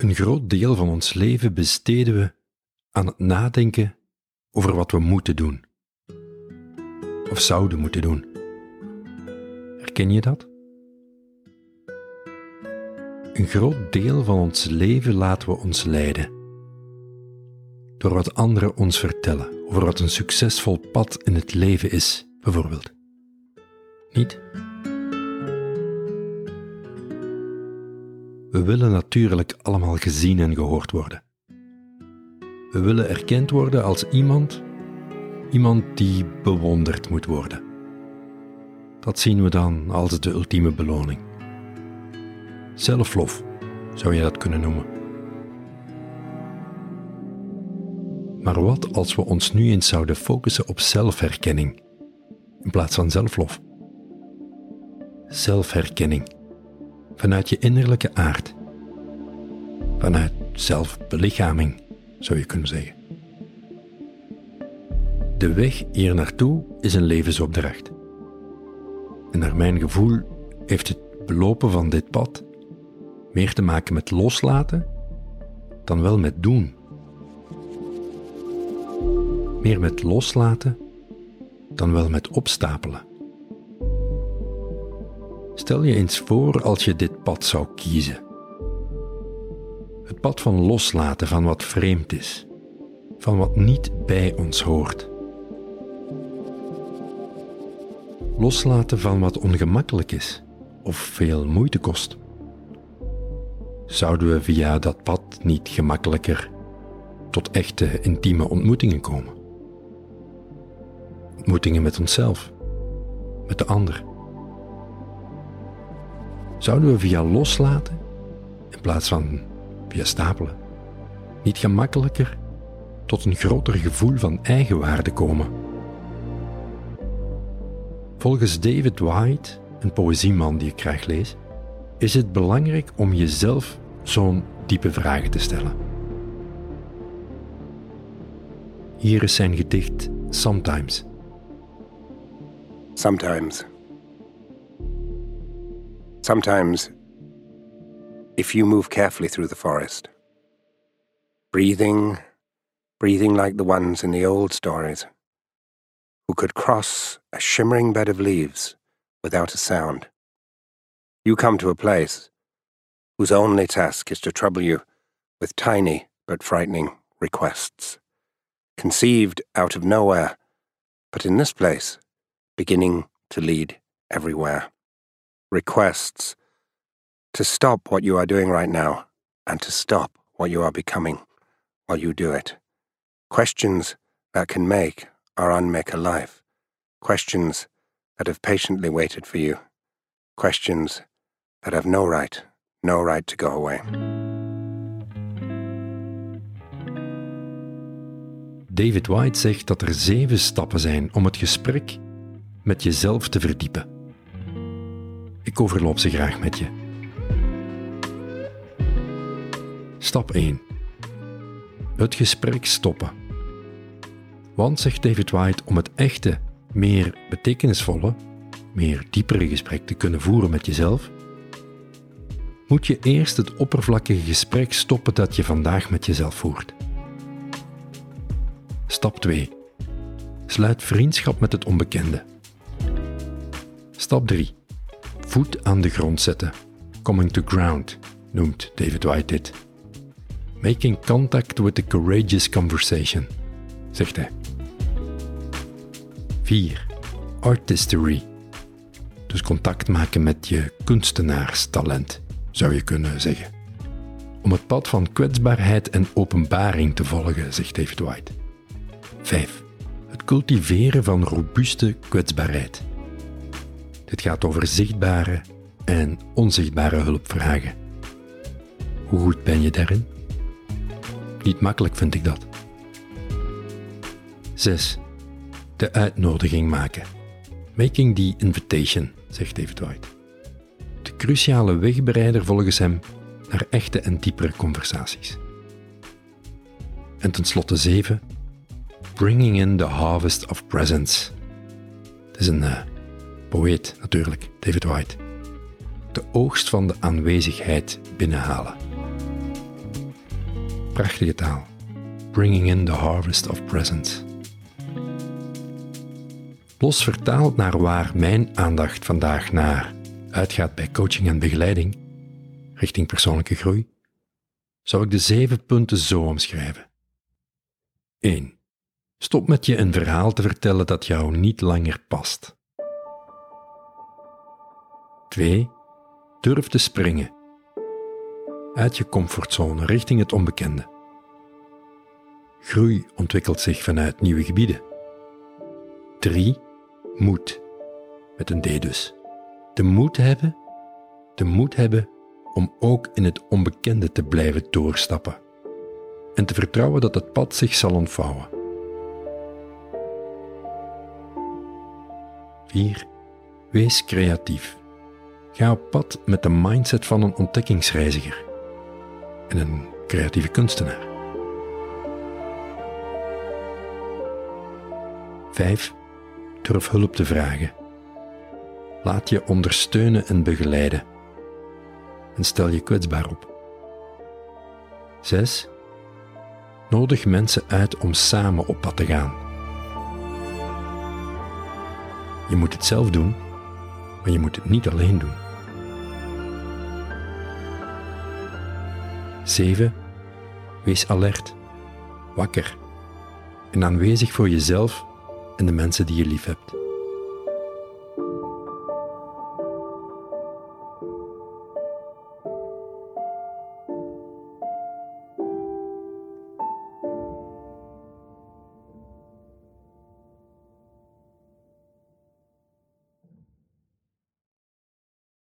Een groot deel van ons leven besteden we aan het nadenken over wat we moeten doen. Of zouden moeten doen. Herken je dat? Een groot deel van ons leven laten we ons leiden. Door wat anderen ons vertellen over wat een succesvol pad in het leven is, bijvoorbeeld. Niet? We willen natuurlijk allemaal gezien en gehoord worden. We willen erkend worden als iemand, iemand die bewonderd moet worden. Dat zien we dan als de ultieme beloning. Zelflof zou je dat kunnen noemen. Maar wat als we ons nu eens zouden focussen op zelfherkenning in plaats van zelflof? Zelfherkenning vanuit je innerlijke aard, vanuit zelfbelichaming zou je kunnen zeggen. De weg hier naartoe is een levensopdracht. En naar mijn gevoel heeft het belopen van dit pad meer te maken met loslaten dan wel met doen. Meer met loslaten dan wel met opstapelen. Stel je eens voor als je dit pad zou kiezen. Het pad van loslaten van wat vreemd is, van wat niet bij ons hoort. Loslaten van wat ongemakkelijk is of veel moeite kost. Zouden we via dat pad niet gemakkelijker tot echte intieme ontmoetingen komen? Ontmoetingen met onszelf, met de ander. Zouden we via loslaten, in plaats van via stapelen, niet gemakkelijker tot een groter gevoel van eigenwaarde komen? Volgens David White, een poëzieman die ik graag lees, is het belangrijk om jezelf zo'n diepe vragen te stellen. Hier is zijn gedicht Sometimes. Sometimes. Sometimes, if you move carefully through the forest, breathing, breathing like the ones in the old stories, who could cross a shimmering bed of leaves without a sound, you come to a place whose only task is to trouble you with tiny but frightening requests, conceived out of nowhere, but in this place, beginning to lead everywhere requests to stop what you are doing right now and to stop what you are becoming while you do it. Questions that can make or unmake a life. Questions that have patiently waited for you. Questions that have no right, no right to go away. David White zegt dat er zeven stappen zijn om het gesprek met jezelf te verdiepen. Ik overloop ze graag met je. Stap 1. Het gesprek stoppen. Want, zegt David White, om het echte, meer betekenisvolle, meer diepere gesprek te kunnen voeren met jezelf, moet je eerst het oppervlakkige gesprek stoppen dat je vandaag met jezelf voert. Stap 2. Sluit vriendschap met het onbekende. Stap 3 voet aan de grond zetten. Coming to ground noemt David White dit. Making contact with a courageous conversation, zegt hij. 4. Artistry. Dus contact maken met je kunstenaarstalent, zou je kunnen zeggen. Om het pad van kwetsbaarheid en openbaring te volgen, zegt David White. 5. Het cultiveren van robuuste kwetsbaarheid. Dit gaat over zichtbare en onzichtbare hulpvragen. Hoe goed ben je daarin? Niet makkelijk vind ik dat. 6. De uitnodiging maken. Making the invitation, zegt David White. De cruciale wegbereider volgens hem naar echte en diepere conversaties. En tenslotte 7. Bringing in the harvest of presence. Het is een uh, Poëet natuurlijk, David White. De oogst van de aanwezigheid binnenhalen. Prachtige taal. Bringing in the harvest of presence. Los vertaald naar waar mijn aandacht vandaag naar uitgaat bij coaching en begeleiding, richting persoonlijke groei, zou ik de zeven punten zo omschrijven. 1. Stop met je een verhaal te vertellen dat jou niet langer past. 2. Durf te springen. Uit je comfortzone richting het onbekende. Groei ontwikkelt zich vanuit nieuwe gebieden. 3. Moed. Met een D dus. De moed hebben, de moed hebben om ook in het onbekende te blijven doorstappen. En te vertrouwen dat het pad zich zal ontvouwen. 4. Wees creatief. Ga op pad met de mindset van een ontdekkingsreiziger en een creatieve kunstenaar. 5. Durf hulp te vragen. Laat je ondersteunen en begeleiden. En stel je kwetsbaar op. 6. Nodig mensen uit om samen op pad te gaan. Je moet het zelf doen, maar je moet het niet alleen doen. 7. Wees alert, wakker en aanwezig voor jezelf en de mensen die je lief hebt.